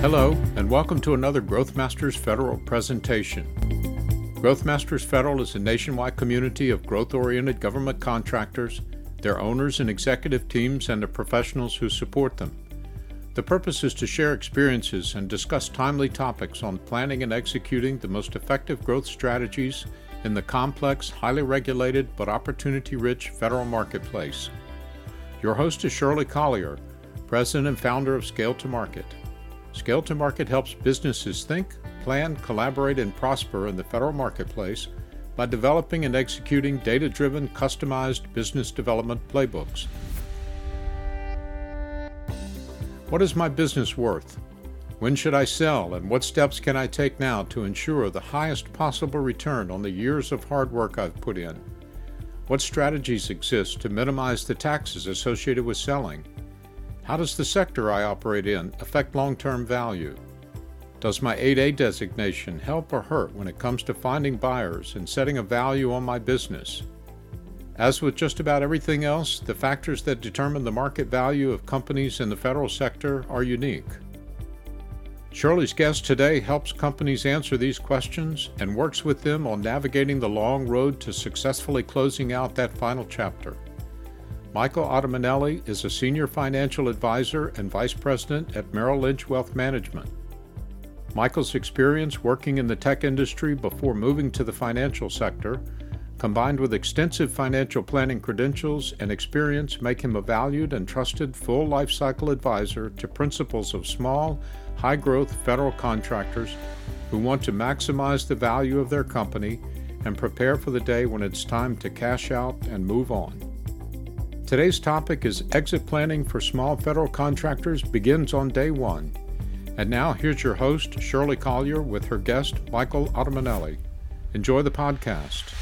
Hello, and welcome to another Growth Masters Federal presentation. Growth Masters Federal is a nationwide community of growth oriented government contractors, their owners and executive teams, and the professionals who support them. The purpose is to share experiences and discuss timely topics on planning and executing the most effective growth strategies in the complex, highly regulated, but opportunity rich federal marketplace. Your host is Shirley Collier, President and founder of Scale to Market. Scale to Market helps businesses think, plan, collaborate, and prosper in the federal marketplace by developing and executing data driven, customized business development playbooks. What is my business worth? When should I sell, and what steps can I take now to ensure the highest possible return on the years of hard work I've put in? What strategies exist to minimize the taxes associated with selling? How does the sector I operate in affect long term value? Does my 8A designation help or hurt when it comes to finding buyers and setting a value on my business? As with just about everything else, the factors that determine the market value of companies in the federal sector are unique. Shirley's guest today helps companies answer these questions and works with them on navigating the long road to successfully closing out that final chapter. Michael Ottomanelli is a senior financial advisor and vice president at Merrill Lynch Wealth Management. Michael's experience working in the tech industry before moving to the financial sector, combined with extensive financial planning credentials and experience, make him a valued and trusted full lifecycle advisor to principals of small, high growth federal contractors who want to maximize the value of their company and prepare for the day when it's time to cash out and move on. Today's topic is exit planning for small federal contractors begins on day one. And now here's your host, Shirley Collier, with her guest, Michael Ottomanelli. Enjoy the podcast.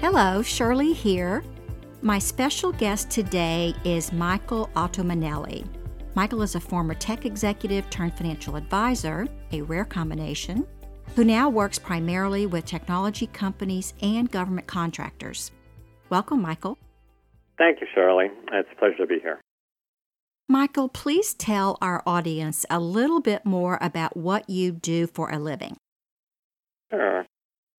Hello, Shirley here. My special guest today is Michael Ottomanelli. Michael is a former tech executive turned financial advisor, a rare combination, who now works primarily with technology companies and government contractors. Welcome, Michael. Thank you, Shirley. It's a pleasure to be here. Michael, please tell our audience a little bit more about what you do for a living. Sure.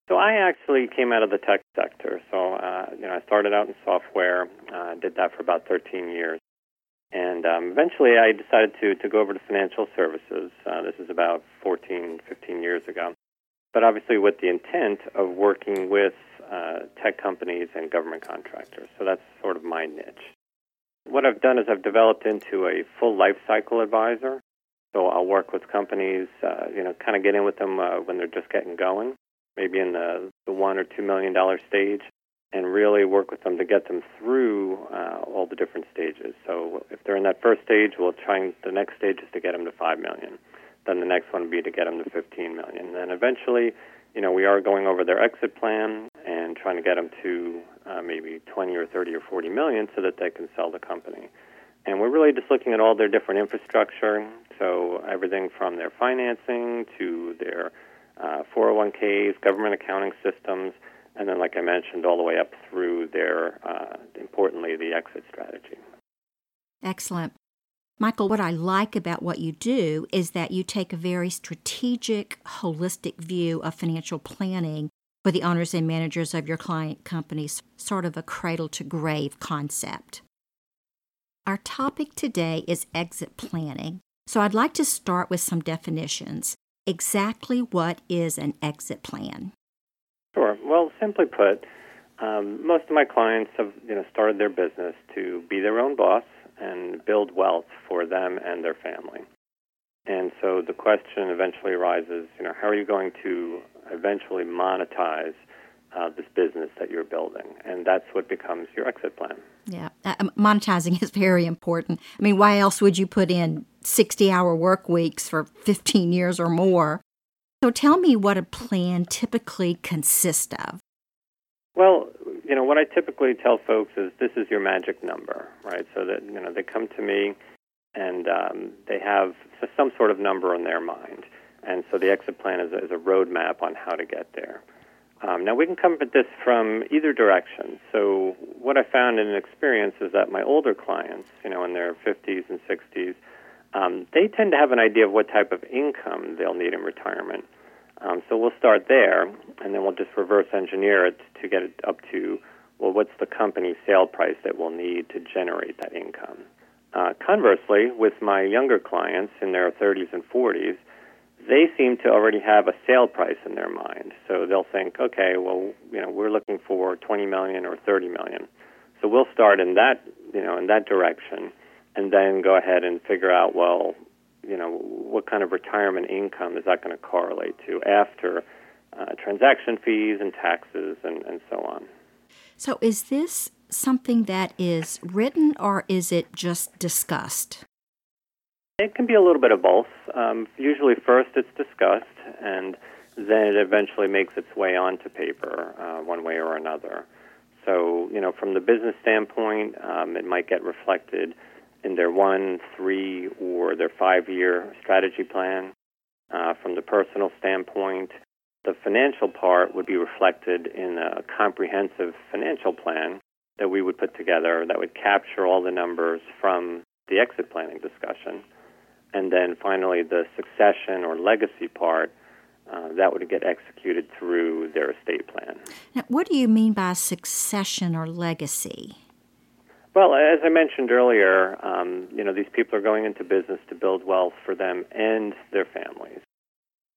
So I actually came out of the tech sector. So uh, you know, I started out in software. Uh, did that for about 13 years. And um, eventually I decided to, to go over to financial services. Uh, this is about 14, 15 years ago. But obviously with the intent of working with uh, tech companies and government contractors. So that's sort of my niche. What I've done is I've developed into a full life cycle advisor. So I'll work with companies, uh, you know, kind of get in with them uh, when they're just getting going, maybe in the, the one or two million dollar stage, and really work with them to get them through uh, all the different stages. So if they're in that first stage, we'll try and the next stage is to get them to five million. Then the next one would be to get them to 15 million. And then eventually, you know, we are going over their exit plan and trying to get them to uh, maybe 20 or 30 or 40 million so that they can sell the company. And we're really just looking at all their different infrastructure. So everything from their financing to their uh, 401ks, government accounting systems, and then, like I mentioned, all the way up through their, uh, importantly, the exit strategy. Excellent. Michael, what I like about what you do is that you take a very strategic, holistic view of financial planning for the owners and managers of your client companies, sort of a cradle to grave concept. Our topic today is exit planning. So I'd like to start with some definitions. Exactly what is an exit plan? Well, simply put, um, most of my clients have you know started their business to be their own boss and build wealth for them and their family. And so the question eventually arises, you know, how are you going to eventually monetize uh, this business that you're building? And that's what becomes your exit plan. Yeah, uh, um, monetizing is very important. I mean, why else would you put in 60 hour work weeks for 15 years or more? So tell me what a plan typically consists of. Well, you know, what I typically tell folks is this is your magic number, right? So that, you know, they come to me and um, they have some sort of number in their mind. And so the exit plan is a, is a roadmap on how to get there. Um, now, we can come at this from either direction. So, what I found in an experience is that my older clients, you know, in their 50s and 60s, um, they tend to have an idea of what type of income they'll need in retirement. Um, so we'll start there, and then we'll just reverse engineer it to get it up to, well, what's the company sale price that we'll need to generate that income? Uh, conversely, with my younger clients in their 30s and 40s, they seem to already have a sale price in their mind. So they'll think, okay, well, you know, we're looking for 20 million or 30 million. So we'll start in that, you know, in that direction, and then go ahead and figure out, well, you know, what kind of retirement income is that going to correlate to after uh, transaction fees and taxes and, and so on. So is this something that is written or is it just discussed? It can be a little bit of both. Um, usually, first it's discussed, and then it eventually makes its way onto paper, uh, one way or another. So, you know, from the business standpoint, um, it might get reflected in their one, three, or their five year strategy plan. Uh, from the personal standpoint, the financial part would be reflected in a comprehensive financial plan that we would put together that would capture all the numbers from the exit planning discussion and then finally, the succession or legacy part uh, that would get executed through their estate plan. Now, what do you mean by succession or legacy? Well, as I mentioned earlier, um, you know these people are going into business to build wealth for them and their families.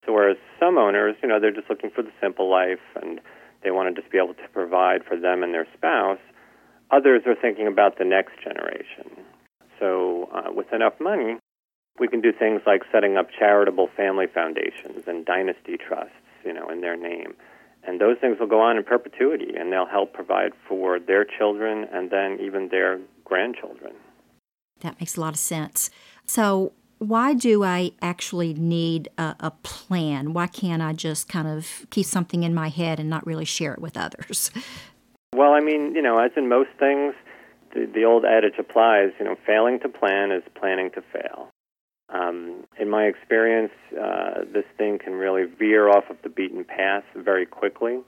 So whereas some owners, you know, they're just looking for the simple life and they want to just be able to provide for them and their spouse, others are thinking about the next generation. So uh, with enough money, we can do things like setting up charitable family foundations and dynasty trusts, you know, in their name. And those things will go on in perpetuity and they'll help provide for their children and then even their grandchildren. That makes a lot of sense. So, why do I actually need a, a, plan? Why can't I just kind of keep something in my head and not really share it with others? Well, I mean, you know, as in most things, the, the old adage applies, you know, failing to plan is planning to fail. Um, in my experience, uh, this thing can really veer off of the beaten path very quickly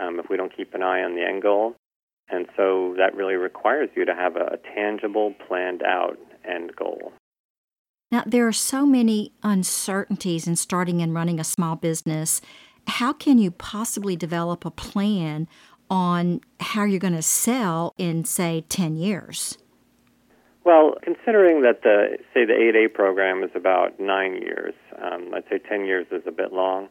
um, if we don't keep an eye on the end goal. And so that really requires you to have a, a tangible, planned out end goal. Now, there are so many uncertainties in starting and running a small business. How can you possibly develop a plan on how you're going to sell in, say, 10 years? Well, considering that the say the 8A program is about nine years, um, I'd say 10 years is a bit long.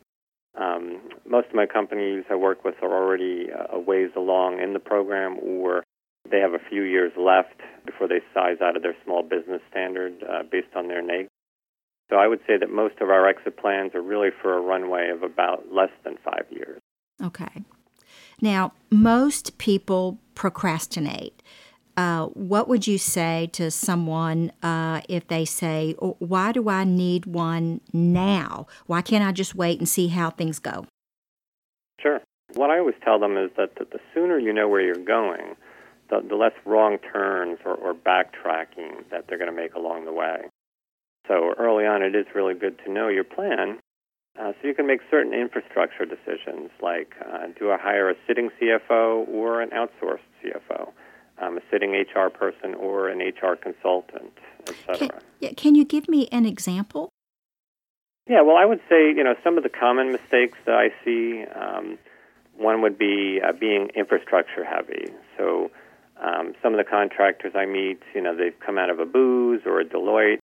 Um, most of my companies I work with are already uh, a ways along in the program, or they have a few years left before they size out of their small business standard uh, based on their NAICS. So I would say that most of our exit plans are really for a runway of about less than five years. Okay. Now, most people procrastinate. Uh, what would you say to someone uh, if they say, oh, Why do I need one now? Why can't I just wait and see how things go? Sure. What I always tell them is that, the sooner you know where you're going, the, the less wrong turns or, or backtracking that they're going to make along the way. So early on, it is really good to know your plan uh, so you can make certain infrastructure decisions like uh, do I hire a sitting CFO or an outsourced CFO? Sitting HR person or an HR consultant, etc. Can, yeah, can you give me an example? Yeah, well, I would say you know some of the common mistakes that I see. Um, one would be uh, being infrastructure heavy. So um, some of the contractors I meet, you know, they've come out of a Booz or a Deloitte,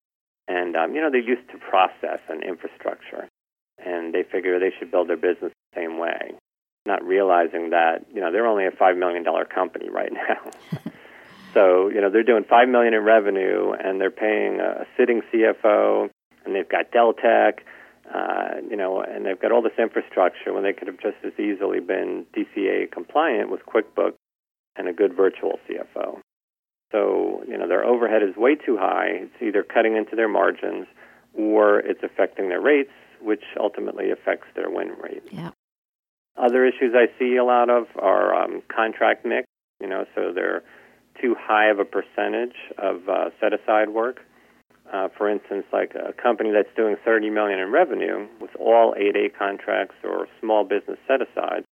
and um, you know they're used to process and infrastructure, and they figure they should build their business the same way not realizing that you know they're only a five million dollar company right now. So you know they're doing five million in revenue, and they're paying a sitting CFO, and they've got Deltek, uh, you know, and they've got all this infrastructure when they could have just as easily been DCAA compliant with QuickBooks and a good virtual CFO. So you know their overhead is way too high. It's either cutting into their margins or it's affecting their rates, which ultimately affects their win rate. Yeah. Other issues I see a lot of are um, contract mix. You know, so they're too high of a percentage of uh, set aside work. Uh, for instance, like a company that's doing 30 million in revenue with all 8A contracts or small business set aside,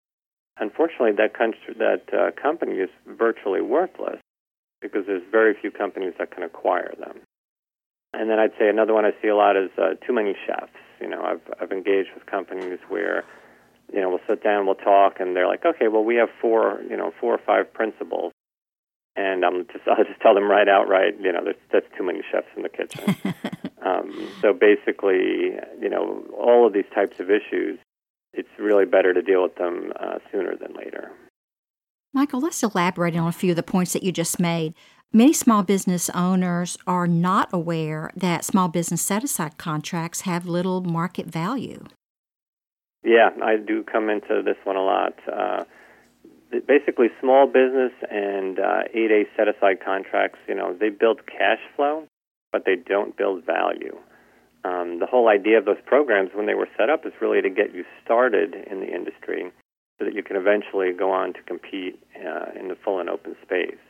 unfortunately, that country, that uh, company is virtually worthless because there's very few companies that can acquire them. And then I'd say another one I see a lot is uh, too many chefs. You know, I've I've engaged with companies where, you know, we'll sit down, we'll talk, and they're like, okay, well, we have four, you know, four or five principals, and I'm just I'll just tell them right outright, you know, there's that's too many chefs in the kitchen. um, so basically, you know, all of these types of issues, it's really better to deal with them uh, sooner than later. Michael, let's elaborate on a few of the points that you just made. Many small business owners are not aware that small business set aside contracts have little market value. Yeah, I do come into this one a lot. Uh, basically, small business and uh, 8A set aside contracts, you know, they build cash flow, but they don't build value. Um, the whole idea of those programs when they were set up is really to get you started in the industry so that you can eventually go on to compete uh, in the full and open space.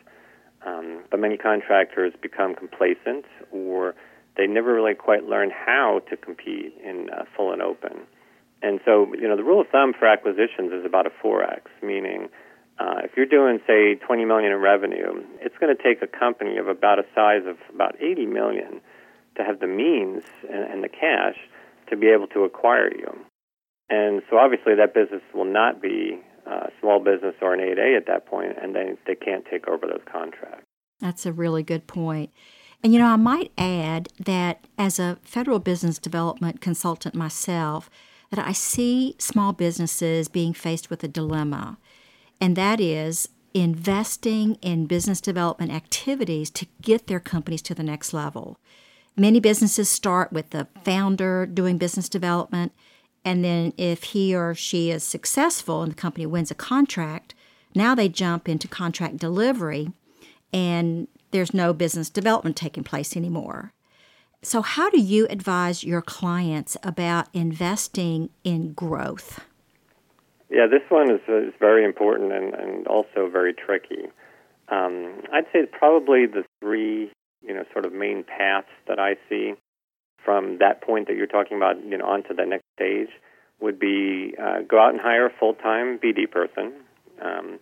Um, but many contractors become complacent or they never really quite learn how to compete in uh, full and open. And so, you know, the rule of thumb for acquisitions is about a 4x, meaning uh, if you're doing, say, 20 million in revenue, it's going to take a company of about a size of about 80 million to have the means and, and the cash to be able to acquire you. And so, obviously, that business will not be uh, small business or an 8A at that point, and they, they can't take over those contracts. That's a really good point. And you know, I might add that as a federal business development consultant myself, that I see small businesses being faced with a dilemma, and that is investing in business development activities to get their companies to the next level. Many businesses start with the founder doing business development and then if he or she is successful and the company wins a contract, now they jump into contract delivery and there's no business development taking place anymore. So, how do you advise your clients about investing in growth? Yeah, this one is, is very important and, and also very tricky. Um, I'd say probably the three, you know, sort of main paths that I see from that point that you're talking about, you know, onto the next stage would be uh, go out and hire a full-time BD person. Um,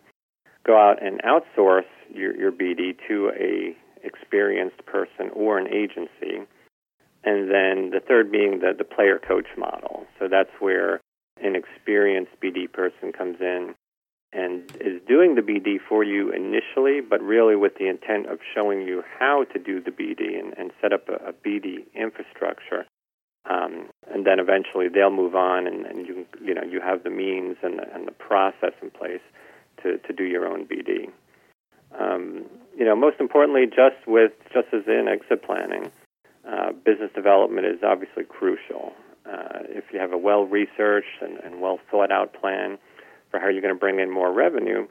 go out and outsource your, your BD to a experienced person or an agency. And then the third being the, the player coach model. So that's where an experienced BD person comes in and is doing the BD for you initially, but really with the intent of showing you how to do the BD and, and set up a, a BD infrastructure. Um, and then eventually they'll move on, and, and you you know you have the means and the, and the process in place to, to do your own BD. Um, you know, most importantly, just with just as in exit planning, uh, business development is obviously crucial. If you have a well researched and, and well thought out plan, for how you're going to bring in more revenue,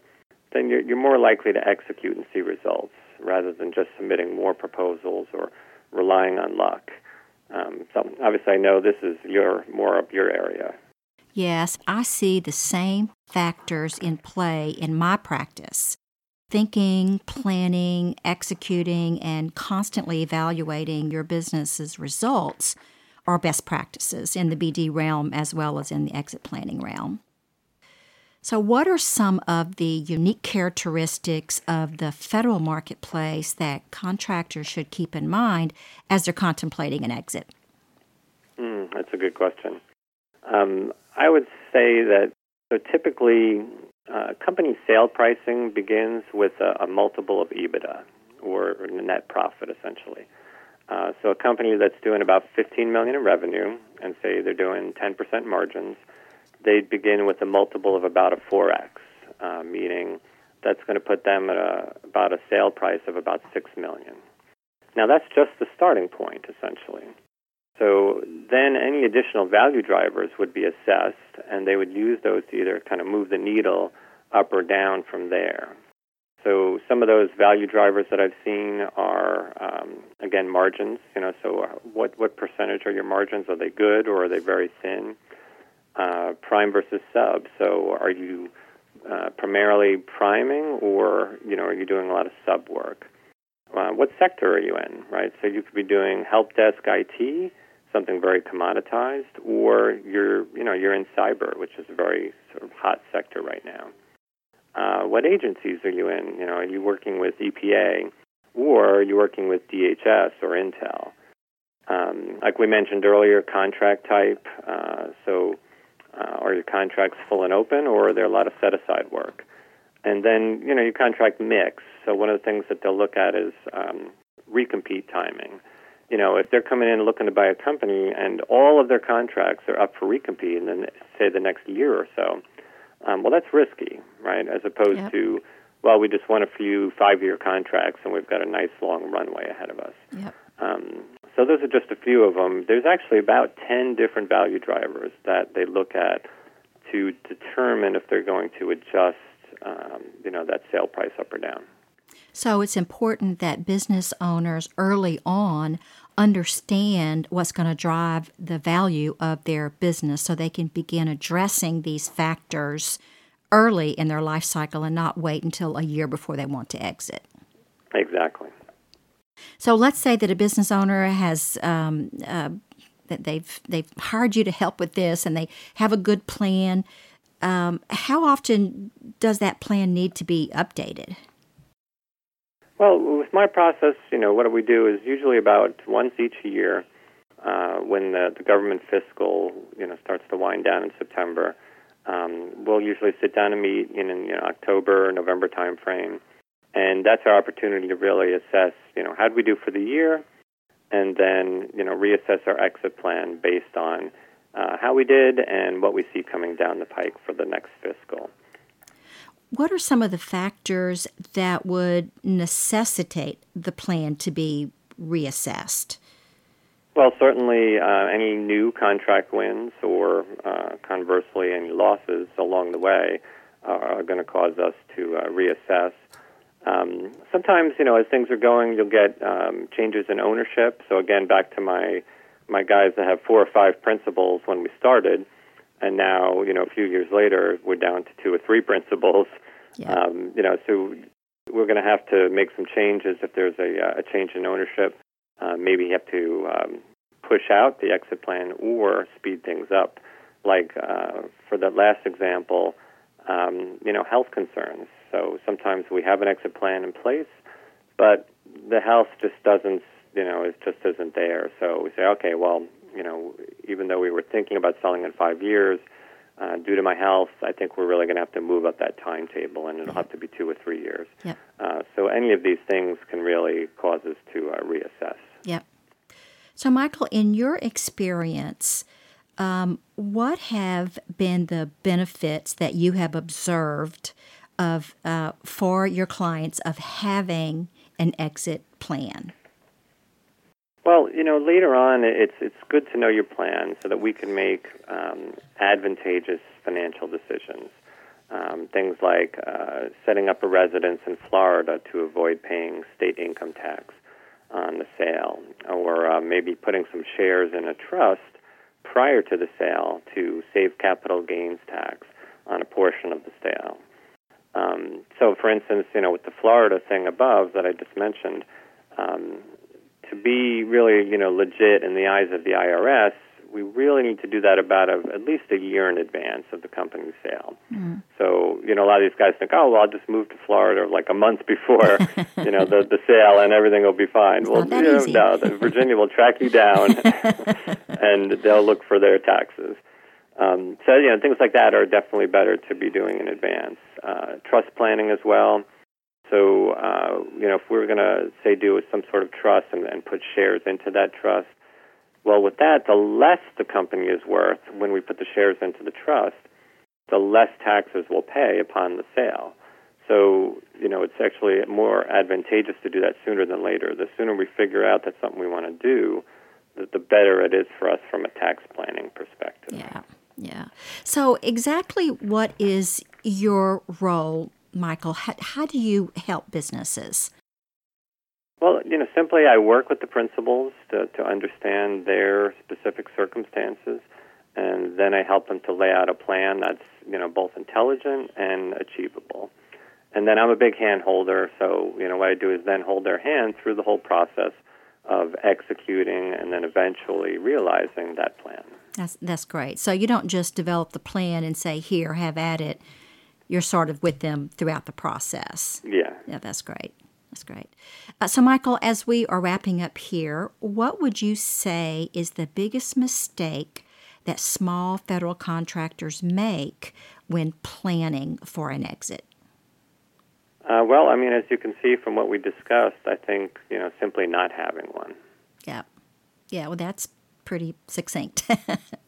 then you're, you're more likely to execute and see results rather than just submitting more proposals or relying on luck. Um, so obviously, I know this is your more of your area. Yes, I see the same factors in play in my practice. Thinking, planning, executing, and constantly evaluating your business's results are best practices in the BD realm as well as in the exit planning realm. So, what are some of the unique characteristics of the federal marketplace that contractors should keep in mind as they're contemplating an exit? Mm, that's a good question. Um, I would say that so typically uh, company sale pricing begins with a, a, multiple of EBITDA or net profit, essentially. Uh, so a company that's doing about 15 million in revenue and say they're doing 10% margins they'd begin with a multiple of about a 4x, uh, meaning that's going to put them at a, about a sale price of about six million. Now that's just the starting point, essentially. So then any additional value drivers would be assessed, and they would use those to either kind of move the needle up or down from there. So some of those value drivers that I've seen are um, again margins. You know, so what what percentage are your margins? Are they good or are they very thin? uh, prime versus sub. So are you uh, primarily priming, or you know, are you doing a lot of sub work? Uh, what sector are you in, right? So you could be doing help desk IT, something very commoditized, or you're you know you're in cyber, which is a very sort of hot sector right now. Uh, what agencies are you in? You know, are you working with EPA or are you working with DHS or Intel? Um, like we mentioned earlier, contract type. Uh, so, uh, are your contracts full and open, or are there a lot of set aside work? And then, you know, your contract mix. So, one of the things that they'll look at is um, recompete timing. You know, if they're coming in looking to buy a company and all of their contracts are up for recompete in, say, the next year or so, um, well, that's risky, right? As opposed yep. to, well, we just won a few five year contracts and we've got a nice long runway ahead of us. Yep. Um, so those are just a few of them. There's actually about 10 different value drivers that they look at to determine if they're going to adjust, um, you know, that sale price up or down. So it's important that business owners early on understand what's going to drive the value of their business so they can begin addressing these factors early in their life cycle and not wait until a year before they want to exit. Exactly. So let's say that a business owner has um, uh, that they've they've hired you to help with this, and they have a good plan. Um, how often does that plan need to be updated? Well, with my process, you know, what we do is usually about once each year, uh, when the, the government fiscal, you know, starts to wind down in September. Um, we'll usually sit down and meet in, in you know, October, November timeframe and that's our opportunity to really assess, you know, how did we do for the year, and then you know reassess our exit plan based on uh, how we did and what we see coming down the pike for the next fiscal. What are some of the factors that would necessitate the plan to be reassessed? Well, certainly uh, any new contract wins or uh, conversely any losses along the way are going to cause us to uh, reassess. Um, sometimes, you know, as things are going, you'll get um, changes in ownership. So again, back to my my guys that have four or five principals when we started, and now, you know, a few years later, we're down to two or three principals. Yeah. Um, you know, so we're going to have to make some changes if there's a, a change in ownership. Uh, maybe you have to um, push out the exit plan or speed things up. Like uh, for the last example, um, you know, health concerns. So sometimes we have an exit plan in place, but the health just doesn't, you know, it just isn't there. So we say, okay, well, you know, even though we were thinking about selling in five years, uh, due to my health, I think we're really going to have to move up that timetable, and it'll have to be two or three years. Yep. Uh, so any of these things can really cause us to uh, reassess. Yep. So, Michael, in your experience, um, what have been the benefits that you have observed of uh, for your clients of having an exit plan? You know, later on, it's it's good to know your plan so that we can make um, advantageous financial decisions. Um, things like uh, setting up a residence in Florida to avoid paying state income tax on the sale, or uh, maybe putting some shares in a trust prior to the sale to save capital gains tax on a portion of the sale. Um, so, for instance, you know, with the Florida thing above that I just mentioned, um, be really, you know, legit in the eyes of the IRS, we really need to do that about a, at least a year in advance of the company sale. Mm. So, you know, a lot of these guys think, oh, well, I'll just move to Florida like a month before, you know, the the sale, and everything will be fine. It's well, you know, no, the Virginia will track you down, and they'll look for their taxes. Um, so, you know, things like that are definitely better to be doing in advance. Uh, trust planning as well. So, uh, you know, if we're going to, say, do some sort of trust and, and put shares into that trust, well, with that, the less the company is worth when we put the shares into the trust, the less taxes we'll pay upon the sale. So, you know, it's actually more advantageous to do that sooner than later. The sooner we figure out that's something we want to do, the, the better it is for us from a tax planning perspective. Yeah, yeah. So, exactly what is your role, Michael? How, how do you help businesses? Well, you know, simply I work with the principals to, to understand their specific circumstances, and then I help them to lay out a plan that's, you know, both intelligent and achievable. And then I'm a big hand holder, so, you know, what I do is then hold their hand through the whole process of executing and then eventually realizing that plan. That's that's great. So you don't just develop the plan and say, "Here, have at it." You're sort of with them throughout the process. Yeah. Yeah, that's great. That's great. Uh, so, Michael, as we are wrapping up here, what would you say is the biggest mistake that small federal contractors make when planning for an exit? Uh, well, I mean, as you can see from what we discussed, I think you know simply not having one. Yeah, yeah. Well, that's pretty succinct.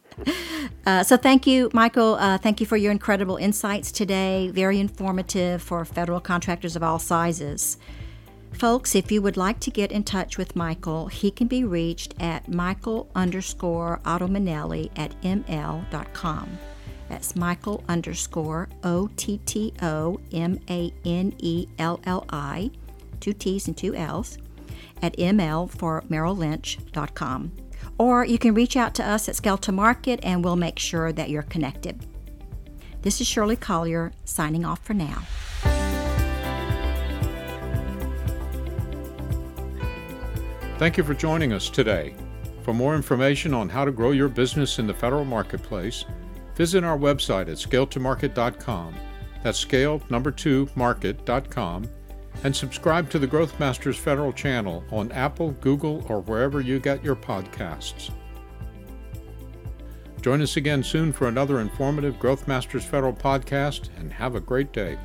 uh, so, thank you, Michael. Uh, thank you for your incredible insights today. Very informative for federal contractors of all sizes. Folks, if you would like to get in touch with Michael, he can be reached at michael underscore ottomanelli at ml.com. That's Michael underscore O T T O M A N E L L I, two T's and two L's, at ML for Merrill Lynch.com. Or you can reach out to us at Scale to Market and we'll make sure that you're connected. This is Shirley Collier signing off for now. Thank you for joining us today. For more information on how to grow your business in the federal marketplace, visit our website at scaletomarket.com. That's scale number 2 market.com and subscribe to the Growth Masters Federal channel on Apple, Google, or wherever you get your podcasts. Join us again soon for another informative Growth Masters Federal podcast and have a great day.